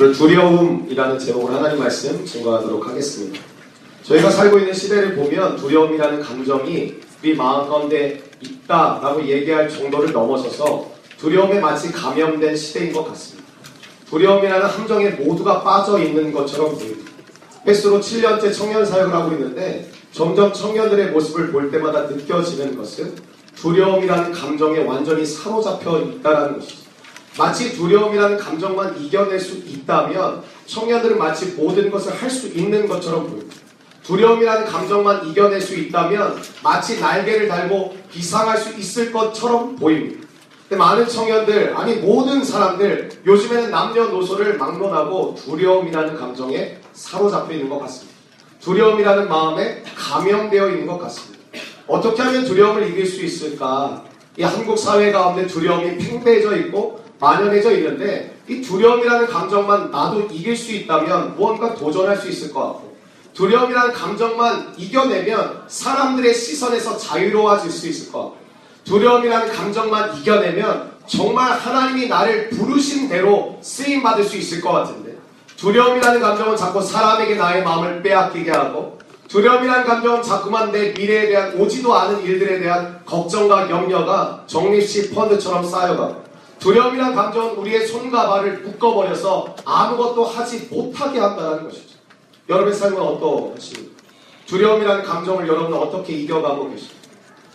오늘 두려움이라는 제목으로 하나님 말씀 증거하도록 하겠습니다. 저희가 살고 있는 시대를 보면 두려움이라는 감정이 우리 마음 가운데 있다라고 얘기할 정도를 넘어서서 두려움에 마치 감염된 시대인 것 같습니다. 두려움이라는 함정에 모두가 빠져 있는 것처럼 보입니다. 횟수로 7년째 청년 사역을 하고 있는데 점점 청년들의 모습을 볼 때마다 느껴지는 것은 두려움이라는 감정에 완전히 사로잡혀 있다는 것이죠. 마치 두려움이라는 감정만 이겨낼 수 있다면 청년들은 마치 모든 것을 할 수 있는 것처럼 보입니다. 두려움이라는 감정만 이겨낼 수 있다면 마치 날개를 달고 비상할 수 있을 것처럼 보입니다. 근데 많은 청년들, 아니 모든 사람들 요즘에는 남녀노소를 막론하고 두려움이라는 감정에 사로잡혀 있는 것 같습니다. 두려움이라는 마음에 감염되어 있는 것 같습니다. 어떻게 하면 두려움을 이길 수 있을까? 이 한국 사회 가운데 두려움이 팽배해져 있고 만연해져 있는데 이 두려움이라는 감정만 나도 이길 수 있다면 무언가 도전할 수 있을 것 같고 두려움이라는 감정만 이겨내면 사람들의 시선에서 자유로워질 수 있을 것 같고 두려움이라는 감정만 이겨내면 정말 하나님이 나를 부르신 대로 쓰임 받을 수 있을 것 같은데 두려움이라는 감정은 자꾸 사람에게 나의 마음을 빼앗기게 하고 두려움이라는 감정은 자꾸만 내 미래에 대한 오지도 않은 일들에 대한 걱정과 염려가 적립식 펀드처럼 쌓여가고 두려움이라는 감정은 우리의 손과 발을 묶어버려서 아무것도 하지 못하게 한다는 것이죠. 여러분의 삶은 어떠하십니까? 두려움이라는 감정을 여러분은 어떻게 이겨가고 계십니까?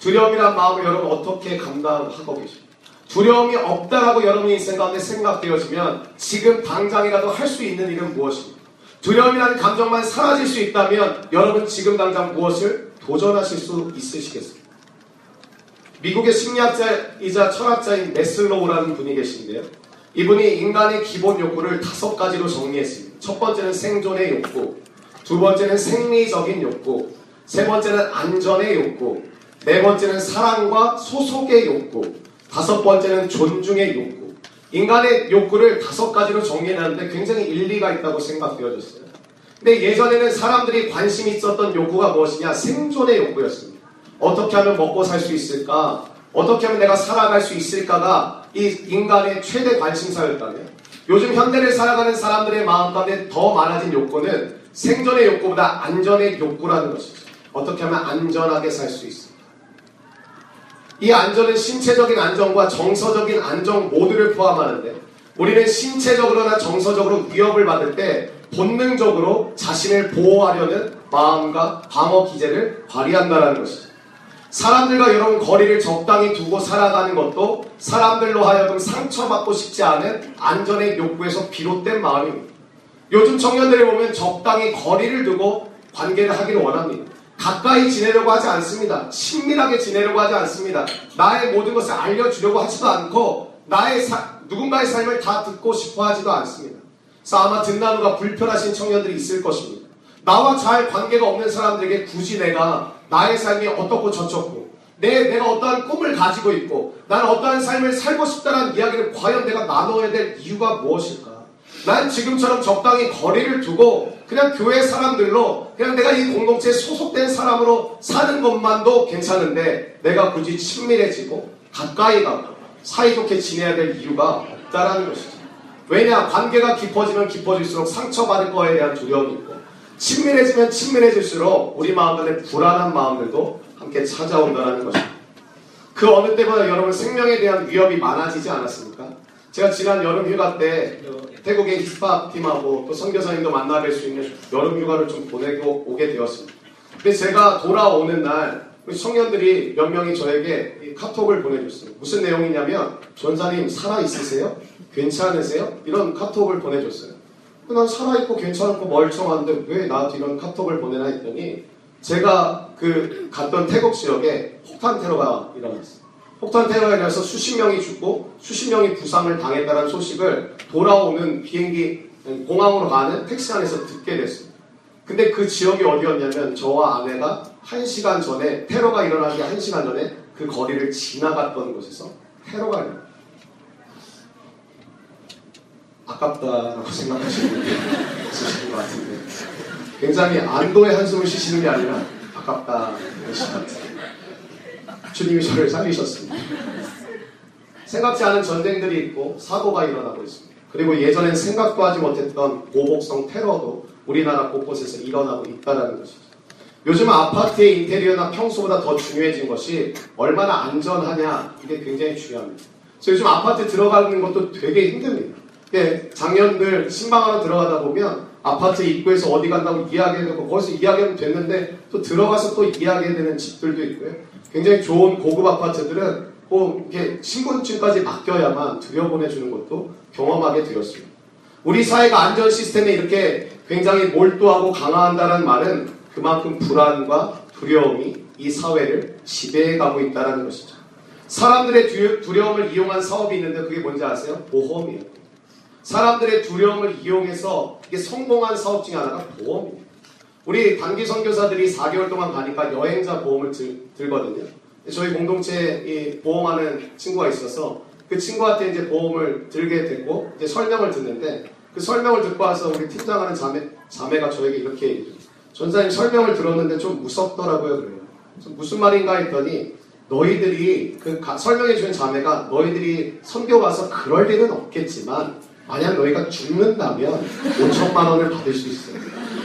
두려움이라는 마음을 여러분 어떻게 감당하고 계십니까? 두려움이 없다라고 여러분의 인생 가운데 생각되어지면 지금 당장이라도 할 수 있는 일은 무엇입니까? 두려움이라는 감정만 사라질 수 있다면 여러분 지금 당장 무엇을 도전하실 수 있으시겠습니까? 미국의 심리학자이자 철학자인 메슬로우라는 분이 계신데요. 이분이 인간의 기본 욕구를 다섯 가지로 정리했습니다. 첫 번째는 생존의 욕구, 두 번째는 생리적인 욕구, 세 번째는 안전의 욕구, 네 번째는 사랑과 소속의 욕구, 다섯 번째는 존중의 욕구. 인간의 욕구를 다섯 가지로 정리했는데 굉장히 일리가 있다고 생각되어졌어요. 근데 예전에는 사람들이 관심 있었던 욕구가 무엇이냐? 생존의 욕구였습니다. 어떻게 하면 먹고 살 수 있을까? 어떻게 하면 내가 살아갈 수 있을까가 이 인간의 최대 관심사였다면 요즘 현대를 살아가는 사람들의 마음 가운데 더 많아진 욕구는 생존의 욕구보다 안전의 욕구라는 것이죠. 어떻게 하면 안전하게 살 수 있을까? 이 안전은 신체적인 안정과 정서적인 안정 모두를 포함하는데 우리는 신체적으로나 정서적으로 위협을 받을 때 본능적으로 자신을 보호하려는 마음과 방어 기제를 발휘한다는 것이죠. 사람들과 여러분 거리를 적당히 두고 살아가는 것도 사람들로 하여금 상처받고 싶지 않은 안전의 욕구에서 비롯된 마음입니다. 요즘 청년들을 보면 적당히 거리를 두고 관계를 하기를 원합니다. 가까이 지내려고 하지 않습니다. 친밀하게 지내려고 하지 않습니다. 나의 모든 것을 알려주려고 하지도 않고 나의 사, 누군가의 삶을 다 듣고 싶어 하지도 않습니다. 그래서 아마 듣나누가 불편하신 청년들이 있을 것입니다. 나와 잘 관계가 없는 사람들에게 굳이 내가 나의 삶이 어떻고 저쩌고 내, 내가 어떠한 꿈을 가지고 있고 나는 어떠한 삶을 살고 싶다는 이야기를 과연 내가 나눠야 될 이유가 무엇일까? 난 지금처럼 적당히 거리를 두고 그냥 교회 사람들로 그냥 내가 이 공동체에 소속된 사람으로 사는 것만도 괜찮은데 내가 굳이 친밀해지고 가까이 가고 사이좋게 지내야 될 이유가 없다라는 것이죠. 왜냐? 관계가 깊어지면 깊어질수록 상처받을 거에 대한 두려움이 친밀해지면 친밀해질수록 우리 마음 안에 불안한 마음들도 함께 찾아온다는 것입니다. 그 어느 때보다 여러분 생명에 대한 위협이 많아지지 않았습니까? 제가 지난 여름 휴가 때 태국의 힙합 팀하고 또 선교사님도 만나 뵐 수 있는 여름 휴가를 좀 보내고 오게 되었습니다. 근데 제가 돌아오는 날 우리 청년들이 몇 명이 저에게 카톡을 보내줬어요. 무슨 내용이냐면 전사님 살아 있으세요? 괜찮으세요? 이런 카톡을 보내줬어요. 난 살아있고 괜찮고 멀쩡한데 왜 나한테 이런 카톡을 보내나 했더니 제가 그 갔던 태국 지역에 폭탄 테러가 일어났어요. 폭탄 테러가 일어나서 수십 명이 죽고 수십 명이 부상을 당했다는 소식을 돌아오는 비행기 공항으로 가는 택시 안에서 듣게 됐습니다. 근데 그 지역이 어디였냐면 저와 아내가 한 시간 전에 테러가 일어나기 한 시간 전에 그 거리를 지나갔던 곳에서 테러가 일어났어요. 아깝다라고 생각하시는 분이 있으신 것 같은데 굉장히 안도의 한숨을 쉬시는 게 아니라 아깝다는 시간 주님이 저를 살리셨습니다. 생각지 않은 전쟁들이 있고 사고가 일어나고 있습니다. 그리고 예전엔 생각도 하지 못했던 보복성 테러도 우리나라 곳곳에서 일어나고 있다는 것이죠. 요즘 아파트의 인테리어나 평소보다 더 중요해진 것이 얼마나 안전하냐 이게 굉장히 중요합니다. 그래서 요즘 아파트 들어가는 것도 되게 힘듭니다. 예, 작년들 신방하러 들어가다 보면 아파트 입구에서 어디 간다고 이야기해놓고 거기서 이야기하면 됐는데 또 들어가서 또 이야기해야 되는 집들도 있고요. 굉장히 좋은 고급 아파트들은 꼭 이렇게 신분증까지 맡겨야만 들여보내주는 것도 경험하게 되었습니다. 우리 사회가 안전 시스템에 이렇게 굉장히 몰두하고 강화한다는 말은 그만큼 불안과 두려움이 이 사회를 지배해가고 있다는 것이죠. 사람들의 두- 두려움을 이용한 사업이 있는데 그게 뭔지 아세요? 보험이에요. 사람들의 두려움을 이용해서 성공한 사업 중에 하나가 보험입니다. 우리 단기 선교사들이 4개월 동안 가니까 여행자 보험을 들, 들거든요. 저희 공동체에 이 보험하는 친구가 있어서 그 친구한테 이제 보험을 들게 됐고 이제 설명을 듣는데 그 설명을 듣고 와서 우리 팀장하는 자매, 자매가 저에게 이렇게. 전사님 설명을 들었는데 좀 무섭더라고요. 그래요. 무슨 말인가 했더니 너희들이 그 가- 설명해주는 자매가 너희들이 선교 가서 그럴 일은 없겠지만 만약 너희가 죽는다면 5천만 원을 받을 수 있어요.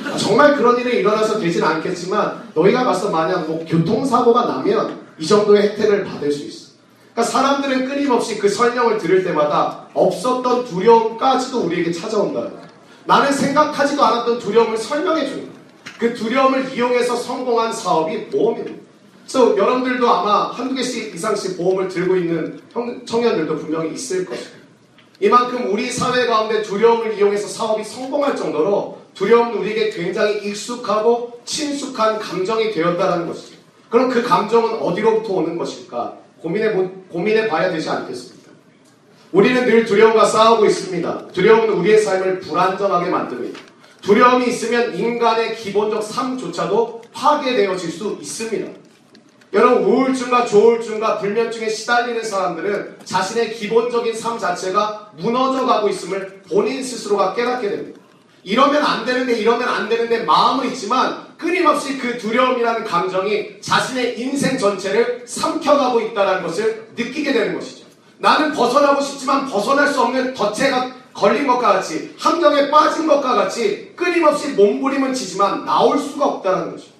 아, 정말 그런 일이 일어나서 되진 않겠지만 너희가 가서 만약 뭐 교통사고가 나면 이 정도의 혜택을 받을 수 있어. 그러니까 사람들은 끊임없이 그 설명을 들을 때마다 없었던 두려움까지도 우리에게 찾아온다. 나는 생각하지도 않았던 두려움을 설명해 주는. 그 두려움을 이용해서 성공한 사업이 보험입니다. 그래서 여러분들도 아마 한두 개씩 이상씩 보험을 들고 있는 형- 청년들도 분명히 있을 것입니다. 이만큼 우리 사회 가운데 두려움을 이용해서 사업이 성공할 정도로 두려움은 우리에게 굉장히 익숙하고 친숙한 감정이 되었다는 것이죠. 그럼 그 감정은 어디로부터 오는 것일까? 고민해, 보- 고민해 봐야 되지 않겠습니까? 우리는 늘 두려움과 싸우고 있습니다. 두려움은 우리의 삶을 불안정하게 만듭니다. 두려움이 있으면 인간의 기본적 삶조차도 파괴되어질 수 있습니다. 여러분 우울증과 조울증과 불면증에 시달리는 사람들은 자신의 기본적인 삶 자체가 무너져 가고 있음을 본인 스스로가 깨닫게 됩니다. 이러면 안 되는데 이러면 안 되는데 마음은 있지만 끊임없이 그 두려움이라는 감정이 자신의 인생 전체를 삼켜가고 있다는 것을 느끼게 되는 것이죠. 나는 벗어나고 싶지만 벗어날 수 없는 덫에가 걸린 것과 같이 함정에 빠진 것과 같이 끊임없이 몸부림은 치지만 나올 수가 없다는 것이죠.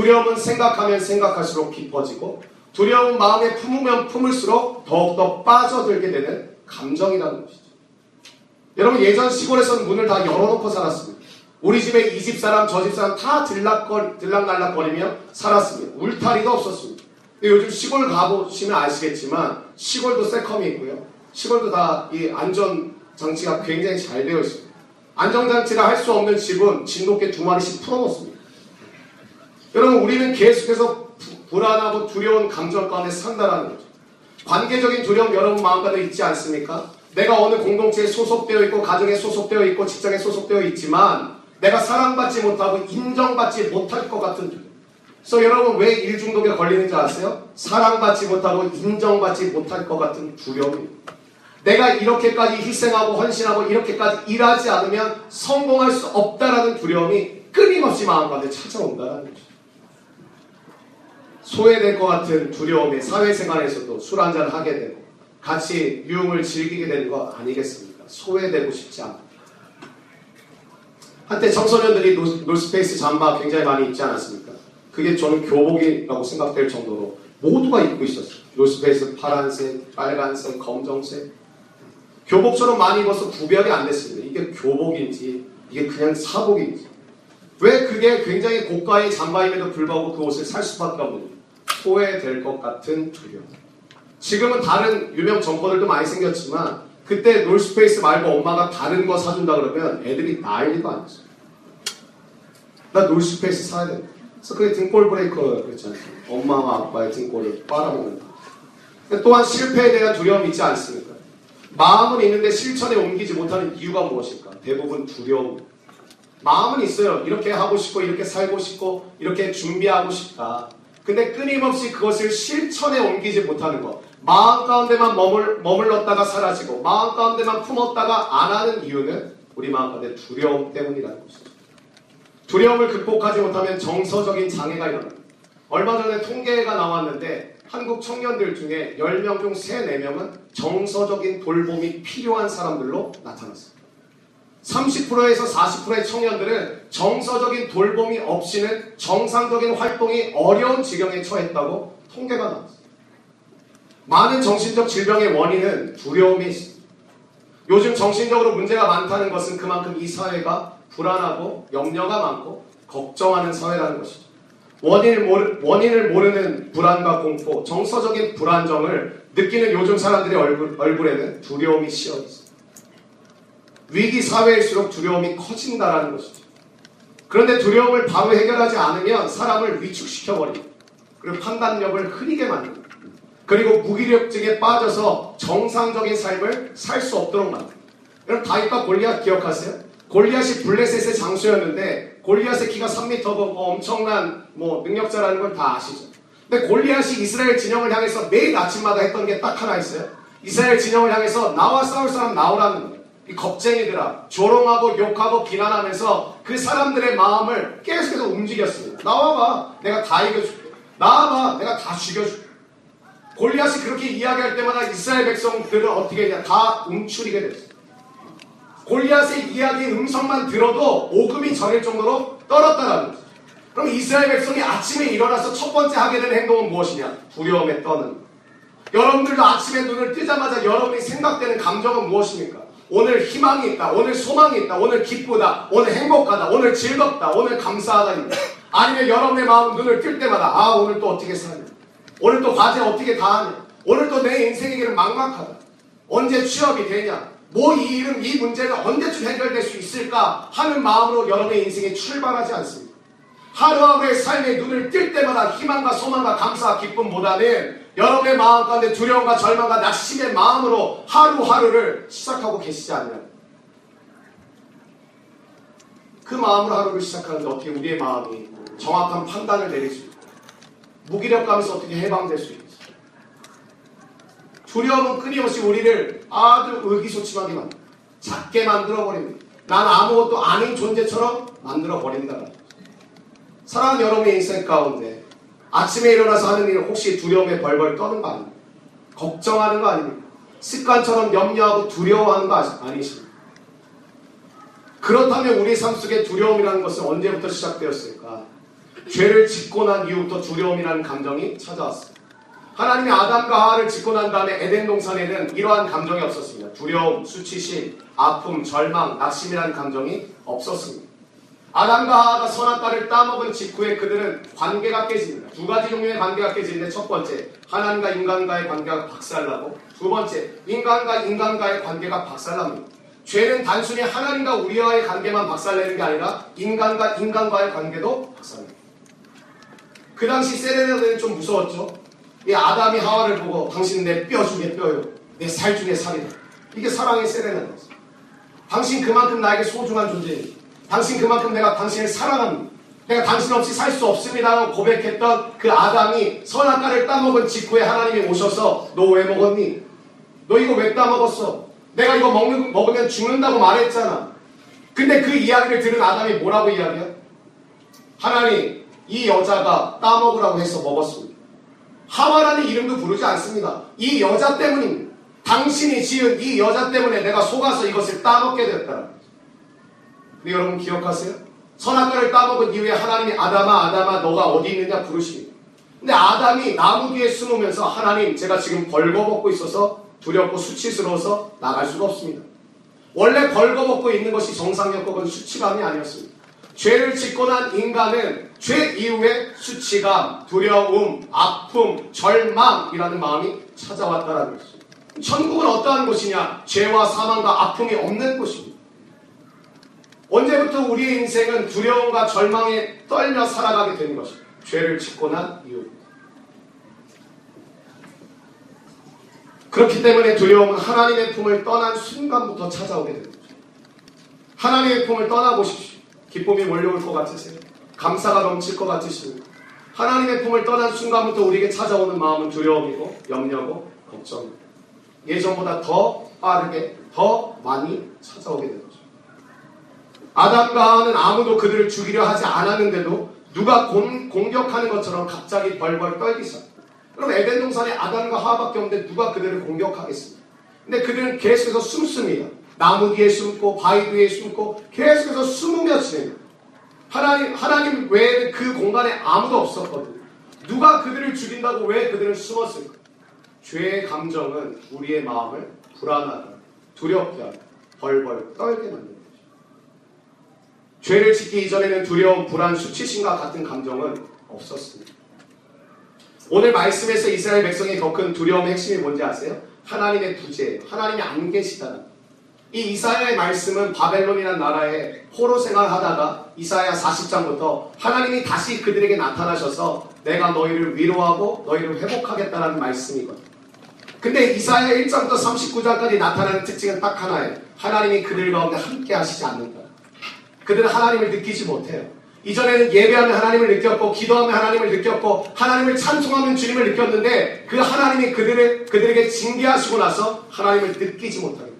두려움은 생각하면 생각할수록 깊어지고 두려움은 마음에 품으면 품을수록 더욱더 빠져들게 되는 감정이라는 것이죠. 여러분 예전 시골에서는 문을 다 열어놓고 살았습니다. 우리 집에 이 집 사람 저 집 사람 다 들락거, 들락날락거리며 살았습니다. 울타리도 없었습니다. 요즘 시골 가보시면 아시겠지만 시골도 세컴이 있고요. 시골도 다 이 안전 장치가 굉장히 잘 되어 있습니다. 안전장치를 할 수 없는 집은 진돗개 두 마리씩 풀어놓습니다. 여러분 우리는 계속해서 부- 불안하고 두려운 감정 가운데 산다라는 거죠. 관계적인 두려움 여러분 마음 가운데 있지 않습니까? 내가 어느 공동체에 소속되어 있고 가정에 소속되어 있고 직장에 소속되어 있지만 내가 사랑받지 못하고 인정받지 못할 것 같은 두려움. 그래서 여러분 왜 일중독에 걸리는지 아세요? 사랑받지 못하고 인정받지 못할 것 같은 두려움입니다. 내가 이렇게까지 희생하고 헌신하고 이렇게까지 일하지 않으면 성공할 수 없다라는 두려움이 끊임없이 마음 가운데 찾아온다는 거죠. 소외될 것 같은 두려움에 사회생활에서도 술 한잔 하게 되고 같이 유흥을 즐기게 되는 거 아니겠습니까? 소외되고 싶지 않고 한때 청소년들이 노- 놀스페이스 잠바 굉장히 많이 입지 않았습니까? 그게 저는 교복이라고 생각될 정도로 모두가 입고 있었어요. 놀스페이스 파란색, 빨간색, 검정색 교복처럼 많이 입어서 구별이 안 됐습니다. 이게 교복인지 이게 그냥 사복인지 왜 그게 굉장히 고가의 잠바임에도 불구하고 그 옷을 살 수밖에 없는지 소외될 것 같은 두려움. 지금은 다른 유명 정권들도 많이 생겼지만 그때 놀스페이스 말고 엄마가 다른 거 사준다 그러면 애들이 난리도 아니었어요. 나 놀스페이스 사야 돼. 그래서 그게 등골 브레이커 그랬잖아요. 엄마와 아빠의 등골을 빨아먹는다. 또한 실패에 대한 두려움이 있지 않습니까? 마음은 있는데 실천에 옮기지 못하는 이유가 무엇일까? 대부분 두려움. 마음은 있어요. 이렇게 하고 싶고, 이렇게 살고 싶고, 이렇게 준비하고 싶다. 근데 끊임없이 그것을 실천에 옮기지 못하는 것. 마음 가운데만 머물, 머물렀다가 사라지고, 마음 가운데만 품었다가 안 하는 이유는 우리 마음 가운데 두려움 때문이라는 것이죠. 두려움을 극복하지 못하면 정서적인 장애가 일어납니다. 얼마 전에 통계가 나왔는데, 한국 청년들 중에 10명 중 3, 4명은 정서적인 돌봄이 필요한 사람들로 나타났습니다. 30%에서 40%의 청년들은 정서적인 돌봄이 없이는 정상적인 활동이 어려운 지경에 처했다고 통계가 나왔습니다. 많은 정신적 질병의 원인은 두려움에 있습니다. 요즘 정신적으로 문제가 많다는 것은 그만큼 이 사회가 불안하고 염려가 많고 걱정하는 사회라는 것이죠. 원인을, 모르, 원인을 모르는 불안과 공포, 정서적인 불안정을 느끼는 요즘 사람들의 얼굴, 얼굴에는 두려움이 씌어 있습니다. 위기 사회일수록 두려움이 커진다라는 것이죠. 그런데 두려움을 바로 해결하지 않으면 사람을 위축시켜버리고 그리고 판단력을 흐리게 만듭니다. 그리고 무기력증에 빠져서 정상적인 삶을 살 수 없도록 만듭니다. 여러분 다윗과 골리앗 기억하세요? 골리앗이 블레셋의 장수였는데 골리앗의 키가 3m고 뭐 엄청난 뭐 능력자라는 걸 다 아시죠? 근데 골리앗이 이스라엘 진영을 향해서 매일 아침마다 했던 게 딱 하나 있어요. 이스라엘 진영을 향해서 나와 싸울 사람 나오라는 거예요. 이 겁쟁이들아 조롱하고 욕하고 비난하면서 그 사람들의 마음을 계속해서 움직였습니다. 나와봐 내가 다 이겨줄게. 나와봐 내가 다 죽여줄게. 골리앗이 그렇게 이야기할 때마다 이스라엘 백성들은 어떻게 했냐 다 움츠리게 됐어요. 골리앗의 이야기 음성만 들어도 오금이 저릴 정도로 떨었다라는 거죠. 그럼 이스라엘 백성이 아침에 일어나서 첫 번째 하게 되는 행동은 무엇이냐? 두려움에 떠는. 여러분들도 아침에 눈을 뜨자마자 여러분이 생각되는 감정은 무엇입니까? 오늘 희망이 있다, 오늘 소망이 있다, 오늘 기쁘다, 오늘 행복하다, 오늘 즐겁다, 오늘 감사하다입니다. 아니면 여러분의 마음 눈을 뜰 때마다 아 오늘 또 어떻게 사냐? 오늘 또 과제 어떻게 다 하냐? 오늘 또내 길은 막막하다. 언제 취업이 되냐? 뭐 이 일은 이 문제는 언제쯤 해결될 수 있을까 하는 마음으로 여러분의 인생에 출발하지 않습니다. 하루하루의 삶에 눈을 뜰 때마다 희망과 소망과 감사와 기쁨보다는 여러분의 마음 가운데 두려움과 절망과 낙심의 마음으로 하루하루를 시작하고 계시지 않나요? 그 마음으로 하루를 시작하는데 어떻게 우리의 마음이 정확한 판단을 내릴 수 있고 무기력감에서 어떻게 해방될 수 있지? 두려움은 끊임없이 우리를 아주 의기소침하게 만듭니다. 작게 만들어버립니다. 난 아무것도 아닌 존재처럼 만들어버린다. 사랑하는 여러분의 인생 가운데 아침에 일어나서 하는 일 혹시 두려움에 벌벌 떠는 거 아닙니까? 걱정하는 거 아닙니까? 습관처럼 염려하고 두려워하는 거 아니십니까? 그렇다면 우리 삶 속에 두려움이라는 것은 언제부터 시작되었을까? 죄를 짓고 난 이후부터 두려움이라는 감정이 찾아왔습니다. 하나님이 아담과 하와를 짓고 난 다음에 에덴 동산에는 이러한 감정이 없었습니다. 두려움, 수치심, 아픔, 절망, 낙심이라는 감정이 없었습니다. 아담과 하와가 선악과를 따먹은 직후에 그들은 관계가 깨집니다. 두 가지 종류의 관계가 깨지는데 첫 번째, 하나님과 인간과의 관계가 박살나고 두 번째, 인간과 인간과의 관계가 박살납니다. 죄는 단순히 하나님과 우리와의 관계만 박살내는 게 아니라 인간과 인간과의 관계도 박살납니다. 그 당시 세레나들은 좀 무서웠죠. 이 아담이 하와를 보고 당신 내 뼈 중에 뼈요. 내 살 중에 살이다. 이게 사랑의 세레나였어요. 당신 그만큼 나에게 소중한 존재입니다. 당신 그만큼 내가 당신을 사랑합니다. 내가 당신 없이 살 수 없습니다라고 고백했던 그 아담이 선악과를 따먹은 직후에 하나님이 오셔서 너 왜 먹었니? 너 이거 왜 따먹었어? 내가 이거 먹는, 먹으면 죽는다고 말했잖아. 근데 그 이야기를 들은 아담이 뭐라고 이야기해? 하나님, 이 여자가 따먹으라고 해서 먹었습니다. 하와라는 이름도 부르지 않습니다. 이 여자 때문입니다. 당신이 지은 이 여자 때문에 내가 속아서 이것을 따먹게 됐다. 근데 여러분 기억하세요? 선악과를 따먹은 이후에 하나님이 아담아 아담아 너가 어디 있느냐 부르십니다. 근데 아담이 나무 뒤에 숨으면서 하나님 제가 지금 벌거벗고 있어서 두렵고 수치스러워서 나갈 수가 없습니다. 원래 벌거벗고 있는 것이 정상적인 수치감이 아니었습니다. 죄를 짓고 난 인간은 죄 이후에 수치감, 두려움, 아픔, 절망이라는 마음이 찾아왔다는 것입니다. 천국은 어떠한 곳이냐? 죄와 사망과 아픔이 없는 곳입니다. 언제부터 우리의 인생은 두려움과 절망에 떨며 살아가게 되는 것입니다. 죄를 짓고 난 이후입니다. 그렇기 때문에 두려움은 하나님의 품을 떠난 순간부터 찾아오게 됩니다. 하나님의 품을 떠나보십시오. 기쁨이 몰려올 것 같으세요? 감사가 넘칠 것 같으십니까? 하나님의 품을 떠난 순간부터 우리에게 찾아오는 마음은 두려움이고 염려고 걱정입니다. 예전보다 더 빠르게 더 많이 찾아오게 거죠. 아담과 하와는 아무도 그들을 죽이려 하지 않았는데도 누가 공, 공격하는 것처럼 갑자기 벌벌 떨기 시작. 그럼 에덴 동산에 아담과 하와밖에 없는데 누가 그들을 공격하겠습니까? 근데 그들은 계속해서 숨습니다. 나무 뒤에 숨고 바위 뒤에 숨고 계속해서 숨으며 지냅니다. 하나님 하나님 외에 그 공간에 아무도 없었거든요. 누가 그들을 죽인다고 왜 그들은 숨었을까? 죄의 감정은 우리의 마음을 불안하다, 두렵게 벌벌 떨게 만듭니다. 죄를 짓기 이전에는 두려움, 불안, 수치심과 같은 감정은 없었습니다. 오늘 말씀에서 이스라엘 백성이 겪은 두려움의 핵심이 뭔지 아세요? 하나님의 부재, 하나님이 안 계시다는 것. 이 이사야의 말씀은 바벨론이라는 나라에 포로 생활하다가 이사야 40장부터 하나님이 다시 그들에게 나타나셔서 내가 너희를 위로하고 너희를 회복하겠다는 말씀이거든요. 근데 이사야 1장부터 39장까지 나타나는 특징은 딱 하나예요. 하나님이 그들 가운데 함께 하시지 않는다. 그들은 하나님을 느끼지 못해요. 이전에는 예배하면 하나님을 느꼈고 기도하면 하나님을 느꼈고 하나님을 찬송하면 주님을 느꼈는데 그 하나님이 그들을 그들에게 징계하시고 나서 하나님을 느끼지 못합니다.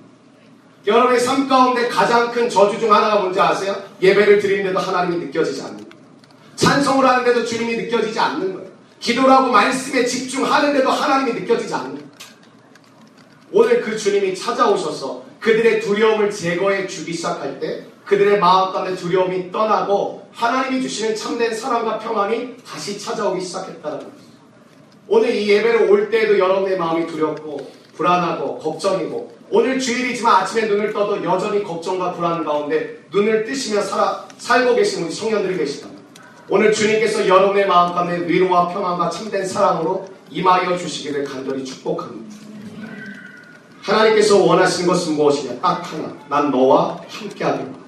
여러분의 삶 가운데 가장 큰 저주 중 하나가 뭔지 아세요? 예배를 드리는데도 하나님이 느껴지지 않는 거예요. 찬송을 하는데도 주님이 느껴지지 않는 거예요. 기도를 하고 말씀에 집중하는데도 하나님이 느껴지지 않는 거예요. 오늘 그 주님이 찾아오셔서 그들의 두려움을 제거해 주기 시작할 때 그들의 마음 가운데 두려움이 떠나고 하나님이 주시는 참된 사랑과 평안이 다시 찾아오기 시작했다는 거죠. 오늘 이 예배를 올 때에도 여러분의 마음이 두렵고 불안하고 걱정이고 오늘 주일이지만 아침에 눈을 떠도 여전히 걱정과 불안 가운데 눈을 뜨시며 살아, 살고 계신 우리 청년들이 계시다. 오늘 주님께서 여러분의 마음 가운데 위로와 평안과 참된 사랑으로 임하여 주시기를 간절히 축복합니다. 하나님께서 원하시는 것은 무엇이냐? 딱 하나. 난 너와 함께하기를 원한다.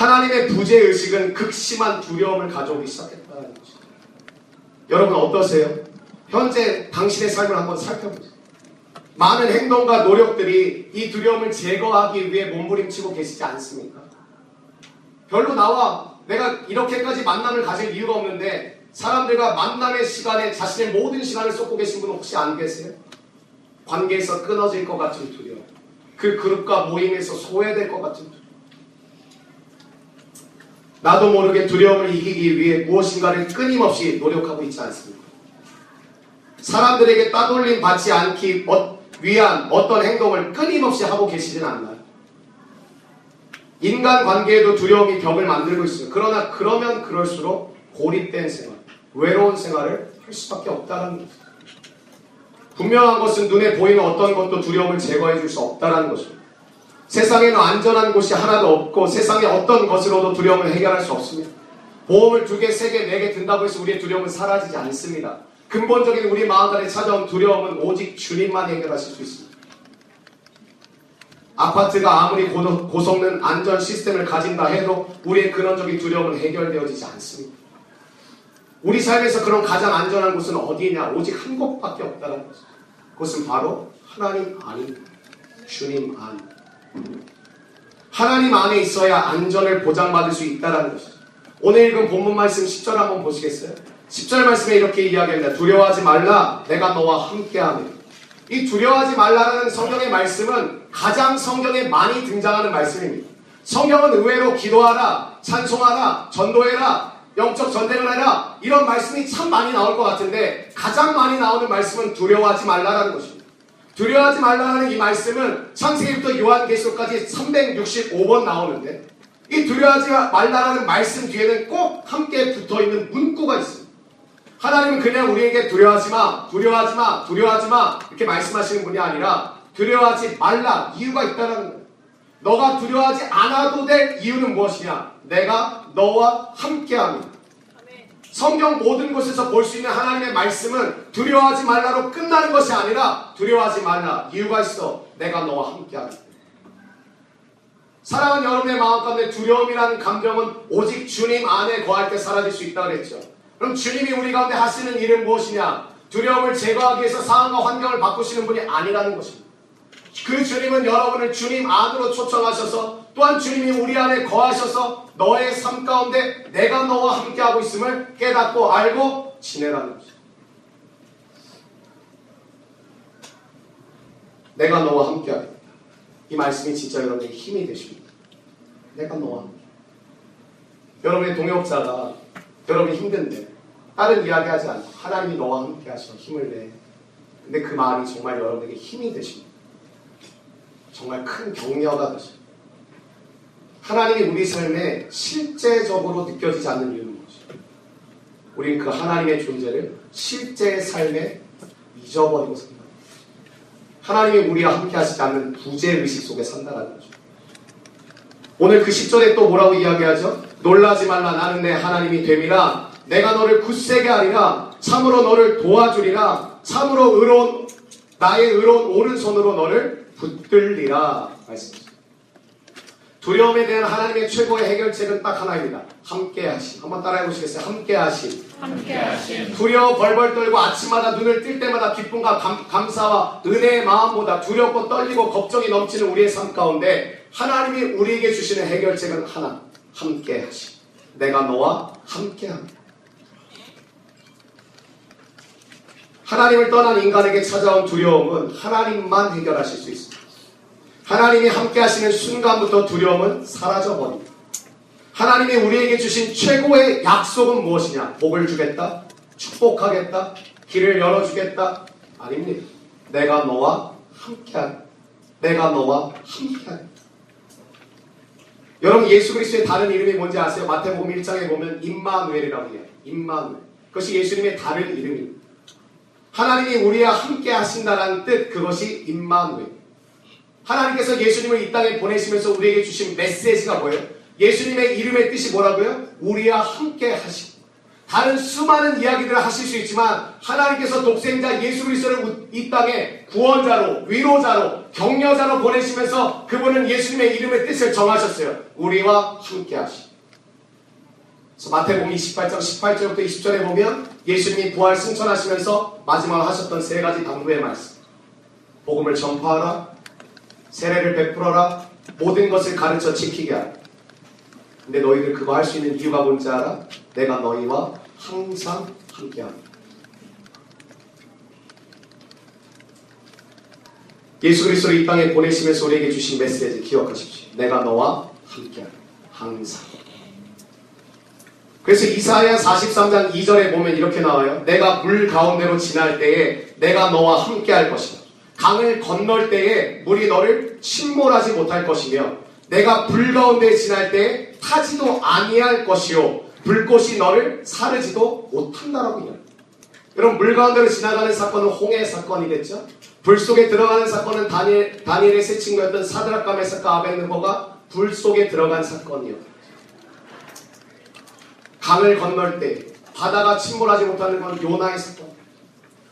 하나님의 부재 의식은 극심한 두려움을 가져오기 시작했다는 것입니다. 여러분 어떠세요? 현재 당신의 삶을 한번 살펴보세요. 많은 행동과 노력들이 이 두려움을 제거하기 위해 몸부림치고 계시지 않습니까? 별로 나와 내가 이렇게까지 만남을 가질 이유가 없는데 사람들과 만남의 시간에 자신의 모든 시간을 쏟고 계신 분 혹시 안 계세요? 관계에서 끊어질 것 같은 두려움. 그 그룹과 모임에서 소외될 것 같은 두려움. 나도 모르게 두려움을 이기기 위해 무엇인가를 끊임없이 노력하고 있지 않습니까? 사람들에게 따돌림 받지 않기 위한 어떤 행동을 끊임없이 하고 계시진 않나요? 인간 관계에도 두려움이 벽을 만들고 있어요. 그러나 그러면 그럴수록 고립된 생활, 외로운 생활을 할 수밖에 없다는 거죠. 분명한 것은 눈에 보이는 어떤 것도 두려움을 제거해 줄 수 없다는 것입니다. 세상에는 안전한 곳이 하나도 없고 세상의 어떤 것으로도 두려움을 해결할 수 없습니다. 보험을 두 개, 세 개, 네 개 든다고 해서 우리의 두려움은 사라지지 않습니다. 근본적인 우리 마음 안에 찾아온 두려움은 오직 주님만 해결하실 수 있습니다. 아파트가 아무리 고성능 안전 시스템을 가진다 해도 우리의 근원적인 두려움은 해결되어지지 않습니다. 우리 삶에서 그런 가장 안전한 곳은 어디냐? 오직 한 곳밖에 없다는 것입니다. 그것은 바로 하나님 안입니다. 주님 안. 하나님 안에 있어야 안전을 보장받을 수 있다는 것이죠. 오늘 읽은 본문 말씀 10절 한번 보시겠어요? 10절 말씀에 이렇게 이야기합니다. 두려워하지 말라. 내가 너와 함께하며. 이 두려워하지 말라라는 성경의 말씀은 가장 성경에 많이 등장하는 말씀입니다. 성경은 의외로 기도하라, 찬송하라, 전도해라, 영적 전쟁을 해라 이런 말씀이 참 많이 나올 것 같은데 가장 많이 나오는 말씀은 두려워하지 말라라는 것입니다. 두려워하지 말라는 이 말씀은 창세기부터 요한계시록까지 365번 나오는데 이 두려워하지 말라라는 말씀 뒤에는 꼭 함께 붙어 있는 문구가 있습니다. 하나님은 그냥 우리에게 두려워하지 마, 두려워하지 마, 두려워하지 마 이렇게 말씀하시는 분이 아니라 두려워하지 말라 이유가 있다는 거예요. 너가 두려워하지 않아도 될 이유는 무엇이냐? 내가 너와 함께합니다. 성경 모든 곳에서 볼 수 있는 하나님의 말씀은 두려워하지 말라로 끝나는 것이 아니라 두려워하지 말라. 이유가 있어. 내가 너와 함께하기 사랑하는 여러분의 마음 가운데 두려움이라는 감정은 오직 주님 안에 거할 때 사라질 수 있다고 그랬죠. 그럼 주님이 우리 가운데 하시는 일은 무엇이냐? 두려움을 제거하기 위해서 상황과 환경을 바꾸시는 분이 아니라는 것입니다. 그 주님은 여러분을 주님 안으로 초청하셔서 또한 주님이 우리 안에 거하셔서 너의 삶 가운데 내가 너와 함께하고 있음을 깨닫고 알고 지내라는 것입니다. 내가 너와 함께하겠다. 이 말씀이 진짜 여러분의 힘이 되십니다. 내가 너와 함께. 여러분의 동역자가 여러분이 힘든데 다른 이야기하지 않고 하나님이 너와 함께 하셔 힘을 내. 근데 그 말이 정말 여러분에게 힘이 되십니다. 정말 큰 격려가 되십니다. 하나님이 우리 삶에 실제적으로 느껴지지 않는 이유는 무엇이죠? 우리는 그 하나님의 존재를 실제의 삶에 잊어버리고 산다. 하나님이 우리와 함께 하시지 않는 부재의식 속에 산다는 거죠. 오늘 그 10절에 또 뭐라고 이야기하죠? 놀라지 말라 나는 내 하나님이 됨이라 내가 너를 굳세게 하리라 참으로 너를 도와주리라 참으로 의로운 나의 의로운 오른손으로 너를 붙들리라 말씀입니다. 두려움에 대한 하나님의 최고의 해결책은 딱 하나입니다. 함께 하심. 한번 따라해 보시겠어요? 함께 하심. 함께 하심 두려워 벌벌 떨고 아침마다 눈을 뜰 때마다 기쁨과 감, 감사와 은혜의 마음보다 두렵고 떨리고 걱정이 넘치는 우리의 삶 가운데 하나님이 우리에게 주시는 해결책은 하나. 함께 하심. 내가 너와 함께 합니다. 하나님을 떠난 인간에게 찾아온 두려움은 하나님만 해결하실 수 있습니다. 하나님이 함께 하시는 순간부터 두려움은 사라져 버립니다. 하나님이 우리에게 주신 최고의 약속은 무엇이냐? 복을 주겠다? 축복하겠다? 길을 열어주겠다? 아닙니다. 내가 너와 함께하다. 내가 너와 함께하다. 여러분 예수 그리스도의 다른 이름이 뭔지 아세요? 마태복음 1장에 보면 임마누엘이라고 해요. 임마누엘. 그것이 예수님의 다른 이름입니다. 하나님이 우리와 함께 하신다는 뜻 그것이 임마누엘. 하나님께서 예수님을 이 땅에 보내시면서 우리에게 주신 메시지가 뭐예요? 예수님의 이름의 뜻이 뭐라고요? 우리와 함께 하시고 다른 수많은 이야기들을 하실 수 있지만 하나님께서 독생자 예수 그리스도를 이 땅에 구원자로 위로자로 격려자로 보내시면서 그분은 예수님의 이름의 뜻을 정하셨어요. 우리와 함께 하시고 마태복음 28장 18절부터 20절에 보면 예수님이 부활 승천하시면서 마지막으로 하셨던 세 가지 당부의 말씀 복음을 전파하라 세례를 베풀어라 모든 것을 가르쳐 지키게 하라 근데 너희들 그거 할 수 있는 이유가 뭔지 알아? 내가 너희와 항상 함께합니다. 예수 그리스도를 이 땅에 보내시면서 우리에게 주신 메시지 기억하십시오. 내가 너와 함께한다. 항상. 그래서 이사야 43장 2절에 보면 이렇게 나와요. 내가 물 가운데로 지날 때에 내가 너와 함께할 것이다. 강을 건널 때에 물이 너를 침몰하지 못할 것이며 내가 불 가운데 지날 때에 타지도 아니할 것이요 불꽃이 너를 사르지도 못한다라고 이야기. 여러분 물 가운데로 지나가는 사건은 홍해 사건이겠죠. 불 속에 들어가는 사건은 다니엘, 다니엘의 세 친구였던 사드락과 메사카 아벤느고가 불 속에 들어간 사건이요. 강을 건널 때 바다가 침몰하지 못하는 건 요나의 사건.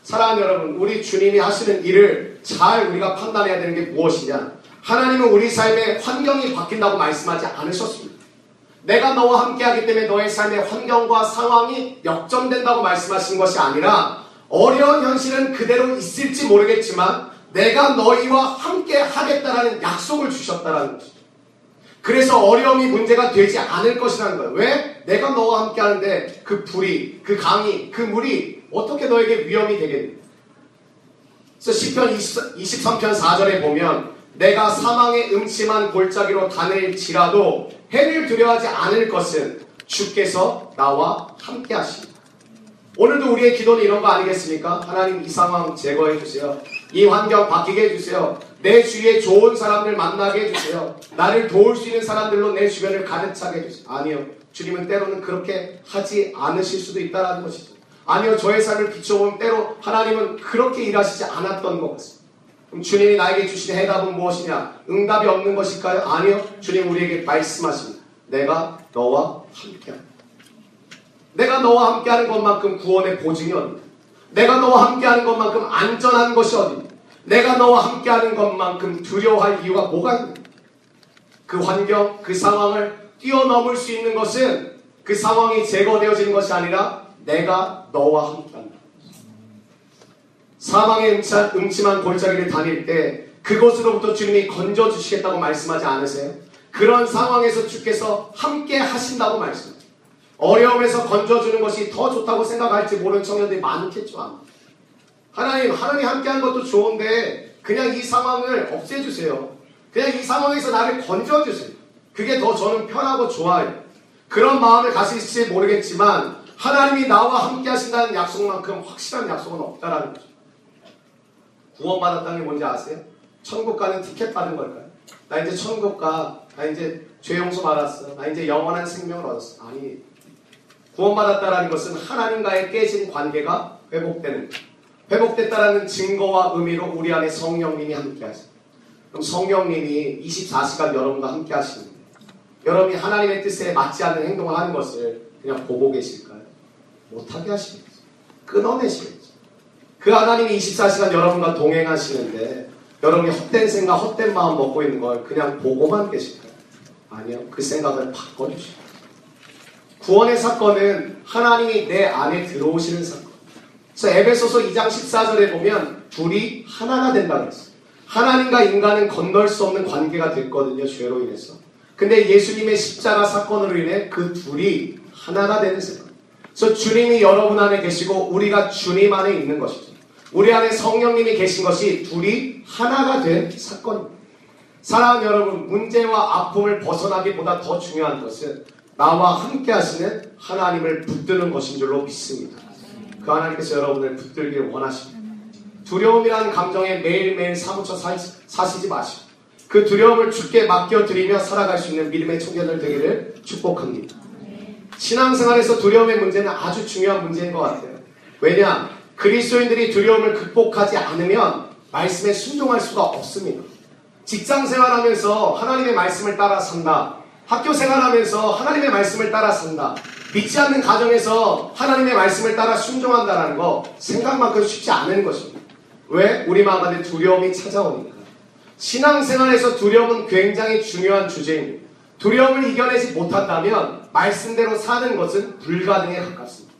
사랑하는 여러분, 우리 주님이 하시는 일을 잘 우리가 판단해야 되는 게 무엇이냐? 하나님은 우리 삶의 환경이 바뀐다고 말씀하지 않으셨습니다. 내가 너와 함께하기 때문에 너의 삶의 환경과 상황이 역전된다고 말씀하신 것이 아니라 어려운 현실은 그대로 있을지 모르겠지만 내가 너희와 함께 하겠다라는 약속을 주셨다라는 것이죠. 그래서 어려움이 문제가 되지 않을 것이라는 거예요. 왜? 내가 너와 함께 하는데 그 불이, 그 강이, 그 물이 어떻게 너에게 위험이 되겠니? 그래서 시편 23편 4절에 보면 내가 사망의 음침한 골짜기로 다닐지라도 해를 두려워하지 않을 것은 주께서 나와 함께 하십니다. 오늘도 우리의 기도는 이런 거 아니겠습니까? 하나님 이 상황 제거해 주세요. 이 환경 바뀌게 해주세요. 내 주위에 좋은 사람들 만나게 해주세요. 나를 도울 수 있는 사람들로 내 주변을 가득 차게 해주세요. 아니요. 주님은 때로는 그렇게 하지 않으실 수도 있다는 것이죠. 아니요. 저의 삶을 비춰보면 때로 하나님은 그렇게 일하시지 않았던 것 같습니다. 그럼 주님이 나에게 주신 해답은 무엇이냐? 응답이 없는 것일까요? 아니요. 주님 우리에게 말씀하십니다. 내가 너와 함께한다. 내가 너와 함께하는 것만큼 구원의 보증이 어디냐? 내가 너와 함께하는 것만큼 안전한 것이 어디냐? 내가 너와 함께하는 것만큼 두려워할 이유가 뭐가 있냐? 그 환경, 그 상황을 뛰어넘을 수 있는 것은 그 상황이 제거되어지는 것이 아니라 내가 너와 함께한다. 사망의 음침한 골짜기를 다닐 때 그것으로부터 주님이 건져주시겠다고 말씀하지 않으세요? 그런 상황에서 주께서 함께 하신다고 말씀합니다. 어려움에서 건져주는 것이 더 좋다고 생각할지 모르는 청년들이 많겠죠. 하나님, 하나님 함께한 것도 좋은데 그냥 이 상황을 없애주세요. 그냥 이 상황에서 나를 건져주세요. 그게 더 저는 편하고 좋아요. 그런 마음을 가실지 모르겠지만 하나님이 나와 함께 하신다는 약속만큼 확실한 약속은 없다라는 거죠. 구원받았다는 게 뭔지 아세요? 천국 가는 티켓 받은 걸까요? 나 이제 천국 가. 나 이제 죄 용서 받았어. 나 이제 영원한 생명을 얻었어. 아니, 구원받았다라는 것은 하나님과의 깨진 관계가 회복되는. 회복됐다라는 증거와 의미로 우리 안에 성령님이 함께 하세요. 그럼 성령님이 24시간 여러분과 함께 하시는데 여러분이 하나님의 뜻에 맞지 않는 행동을 하는 것을 그냥 보고 계실까요? 못하게 하시겠죠. 끊어내시겠죠. 그 하나님이 24시간 여러분과 동행하시는데 여러분이 헛된 생각, 헛된 마음 먹고 있는 걸 그냥 보고만 계실까요? 아니요. 그 생각을 바꿔주시고 구원의 사건은 하나님이 내 안에 들어오시는 사건. 그래서 에베소서 2장 14절에 보면 둘이 하나가 된다고 했어요. 하나님과 인간은 건널 수 없는 관계가 됐거든요. 죄로 인해서. 근데 예수님의 십자가 사건으로 인해 그 둘이 하나가 되는 사건. 그래서 주님이 여러분 안에 계시고 우리가 주님 안에 있는 것이죠. 우리 안에 성령님이 계신 것이 둘이 하나가 된 사건입니다. 사랑하는 여러분, 문제와 아픔을 벗어나기보다 더 중요한 것은 나와 함께 하시는 하나님을 붙드는 것인 줄로 믿습니다. 그 하나님께서 여러분을 붙들기를 원하십니다. 두려움이라는 감정에 매일매일 사무쳐 사시 지 마시고 그 두려움을 주께 맡겨드리며 살아갈 수 있는 믿음의 청년들 되기를 축복합니다. 신앙생활에서 두려움의 문제는 아주 중요한 문제인 것 같아요. 왜냐? 그리스도인들이 두려움을 극복하지 않으면 말씀에 순종할 수가 없습니다. 직장 생활하면서 하나님의 말씀을 따라 산다. 학교 생활하면서 하나님의 말씀을 따라 산다. 믿지 않는 가정에서 하나님의 말씀을 따라 순종한다는 거 생각만큼 쉽지 않은 것입니다. 왜? 우리 마음 안에 두려움이 찾아오니까. 신앙생활에서 두려움은 굉장히 중요한 주제입니다. 두려움을 이겨내지 못한다면 말씀대로 사는 것은 불가능에 가깝습니다.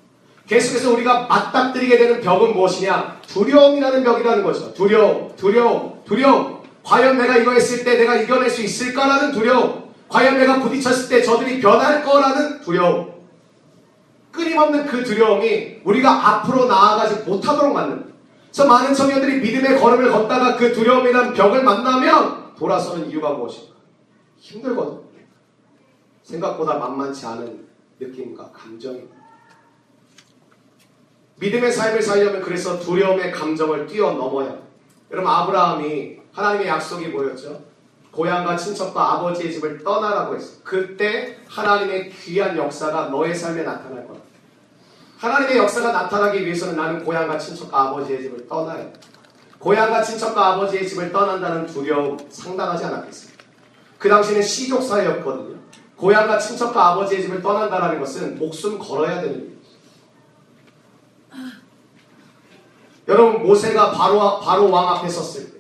계속해서 우리가 맞닥뜨리게 되는 벽은 무엇이냐? 두려움이라는 벽이라는 거죠. 두려움, 두려움, 두려움. 과연 내가 이거 했을 때 내가 이겨낼 수 있을까라는 두려움. 과연 내가 부딪혔을 때 저들이 변할 거라는 두려움. 끊임없는 그 두려움이 우리가 앞으로 나아가지 못하도록 만듭니다. 그래서 많은 청년들이 믿음의 걸음을 걷다가 그 두려움이라는 벽을 만나면 돌아서는 이유가 무엇인가? 힘들거든. 생각보다 만만치 않은 느낌과 감정입니다. 믿음의 삶을 살려면 그래서 두려움의 감정을 뛰어넘어야 돼. 여러분 아브라함이 하나님의 약속이 뭐였죠? 고향과 친척과 아버지의 집을 떠나라고 했어. 그때 하나님의 귀한 역사가 너의 삶에 나타날 거야. 하나님의 역사가 나타나기 위해서는 나는 고향과 친척과 아버지의 집을 떠나야 돼. 고향과 친척과 아버지의 집을 떠난다는 두려움 상당하지 않았겠습니까? 그 당시에는 시족 사회였거든요. 고향과 친척과 아버지의 집을 떠난다는 것은 목숨 걸어야 되는 일이죠. 여러분 모세가 바로 바로 왕 앞에 섰을 때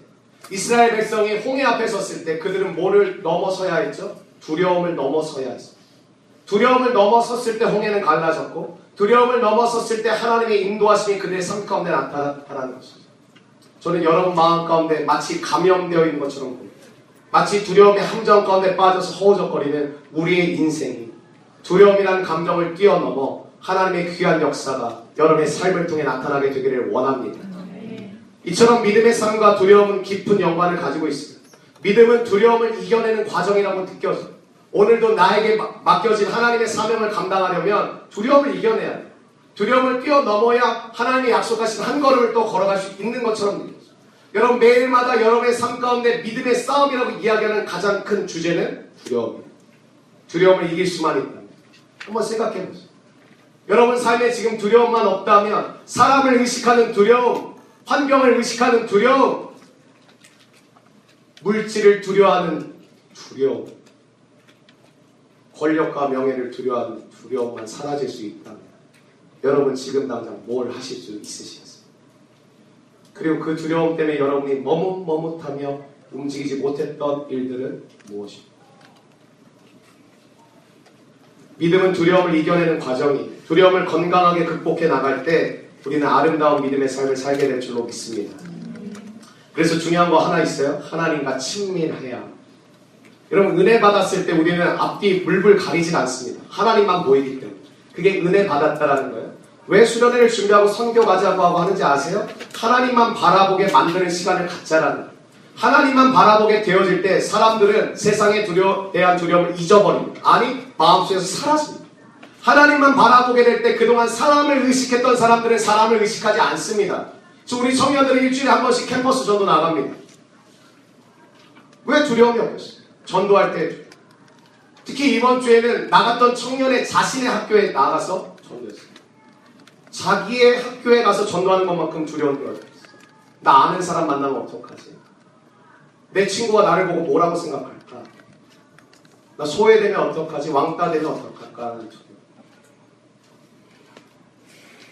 이스라엘 백성이 홍해 앞에 섰을 때 그들은 뭐를 넘어서야 했죠? 두려움을 넘어서야 했어. 두려움을 넘어섰을 때 홍해는 갈라졌고 두려움을 넘어섰을 때 하나님의 인도하심이 그들의 삶 가운데 나타나는 것이죠. 저는 여러분 마음 가운데 마치 감염되어 있는 것처럼 보입니다. 마치 두려움의 함정 가운데 빠져서 허우적거리는 우리의 인생이 두려움이라는 감정을 뛰어넘어 하나님의 귀한 역사가 여러분의 삶을 통해 나타나게 되기를 원합니다. 이처럼 믿음의 삶과 두려움은 깊은 연관을 가지고 있습니다. 믿음은 두려움을 이겨내는 과정이라고 느껴져요. 오늘도 나에게 맡겨진 하나님의 사명을 감당하려면 두려움을 이겨내야 돼. 두려움을 뛰어넘어야 하나님의 약속하신 한 걸음을 또 걸어갈 수 있는 것처럼 느껴져요. 여러분 매일마다 여러분의 삶 가운데 믿음의 싸움이라고 이야기하는 가장 큰 주제는 두려움입니다. 두려움을 이길 수만 있다. 한번 생각해 보세요. 여러분 삶에 지금 두려움만 없다면 사람을 의식하는 두려움, 환경을 의식하는 두려움, 물질을 두려워하는 두려움, 권력과 명예를 두려워하는 두려움만 사라질 수 있다면 여러분 지금 당장 뭘 하실 수 있으시겠어요? 그리고 그 두려움 때문에 여러분이 머뭇머뭇하며 움직이지 못했던 일들은 무엇입니까? 믿음은 두려움을 이겨내는 과정이 두려움을 건강하게 극복해 나갈 때 우리는 아름다운 믿음의 삶을 살게 될 줄로 믿습니다. 그래서 중요한 거 하나 있어요. 하나님과 친밀해야. 여러분 은혜 받았을 때 우리는 앞뒤 불불 가리진 않습니다. 하나님만 보이기 때문에. 그게 은혜 받았다라는 거예요. 왜 수련회를 준비하고 선교 가자고 하고 하는지 아세요? 하나님만 바라보게 만드는 시간을 갖자라는 거예요. 하나님만 바라보게 되어질 때 사람들은 세상의 두려 대한 두려움을 잊어버립니다. 아니 마음속에서 사라집니다. 하나님만 바라보게 될 때 그동안 사람을 의식했던 사람들은 사람을 의식하지 않습니다. 저 우리 청년들은 일주일에 한 번씩 캠퍼스 전도 나갑니다. 왜 두려움이 없겠어요? 전도할 때 특히 이번 주에는 나갔던 청년의 자신의 학교에 나가서 전도했어요. 자기의 학교에 가서 전도하는 것만큼 두려운 게 어디 있어요? 나 아는 사람 만나면 어떡하지? 내 친구가 나를 보고 뭐라고 생각할까? 나 소외되면 어떡하지? 왕따 되면 어떡할까?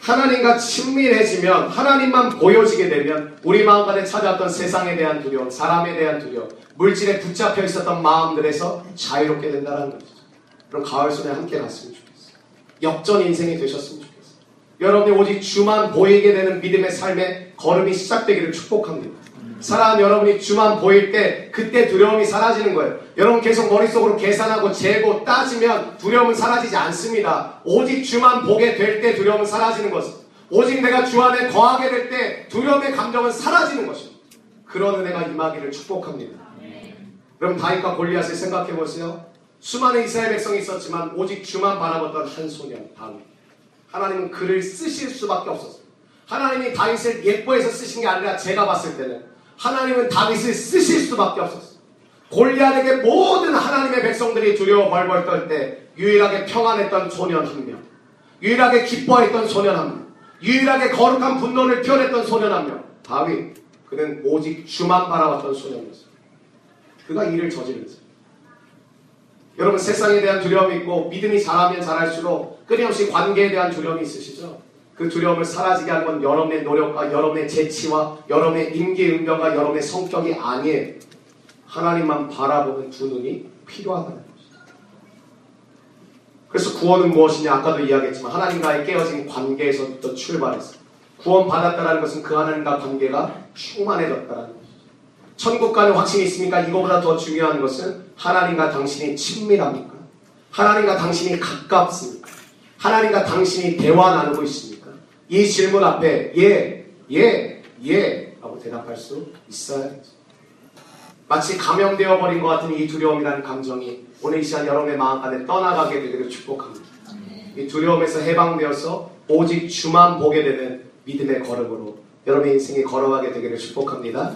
하나님과 친밀해지면 하나님만 보여지게 되면 우리 마음 안에 찾아왔던 세상에 대한 두려움, 사람에 대한 두려움, 물질에 붙잡혀 있었던 마음들에서 자유롭게 된다는 것이죠. 그럼 가을 손에 함께 갔으면 좋겠어요. 역전 인생이 되셨으면 좋겠어요. 여러분이 오직 주만 보이게 되는 믿음의 삶의 걸음이 시작되기를 축복합니다. 사랑하는 여러분이 주만 보일 때 그때 두려움이 사라지는 거예요. 여러분 계속 머릿속으로 계산하고 재고 따지면 두려움은 사라지지 않습니다. 오직 주만 보게 될 때 두려움은 사라지는 것입니다. 오직 내가 주 안에 거하게 될 때 두려움의 감정은 사라지는 것입니다. 그런 은혜가 임하기를 축복합니다. 여러분 다윗과 골리앗을 생각해 보세요. 수많은 이스라엘 백성이 있었지만 오직 주만 바라봤던 한 소년 다윗. 하나님은 그를 쓰실 수밖에 없었어요. 하나님이 다윗을 예뻐해서 쓰신 게 아니라 제가 봤을 때는 하나님은 다윗을 쓰실 수밖에 없었어요. 골리앗에게 모든 하나님의 백성들이 두려워 벌벌 떨 때 유일하게 평안했던 소년 한 명, 유일하게 기뻐했던 소년 한 명, 유일하게 거룩한 분노를 피워냈던 소년 한 명, 다윗. 그는 오직 주만 바라봤던 소년이었어요. 그가 일을 저질렀어요. 여러분 세상에 대한 두려움이 있고 믿음이 자라면 자랄수록 끊임없이 관계에 대한 두려움이 있으시죠? 그 두려움을 사라지게 하는 건 여러분의 노력과 여러분의 재치와 여러분의 임기응변과 여러분의 성격이 아니에요. 하나님만 바라보는 두 눈이 필요하다는 것이죠. 그래서 구원은 무엇이냐? 아까도 이야기했지만 하나님과의 깨어진 관계에서부터 출발해서 구원 받았다는 것은 그 하나님과 관계가 충만해졌다는 것이죠. 천국 가는 확신이 있습니까? 이거보다 더 중요한 것은 하나님과 당신이 친밀합니까? 하나님과 당신이 가깝습니까? 하나님과 당신이 대화 나누고 있습니까? 이 질문 앞에 예, 예, 예 라고 대답할 수 있어야죠. 마치 감염되어 버린 것 같은 이 두려움이라는 감정이 오늘 이 시간 여러분의 마음 안에 떠나가게 되기를 축복합니다. 이 두려움에서 해방되어서 오직 주만 보게 되는 믿음의 걸음으로 여러분의 인생이 걸어가게 되기를 축복합니다.